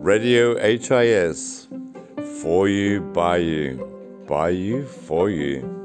Radio HIS. For you, by you, by you, for you.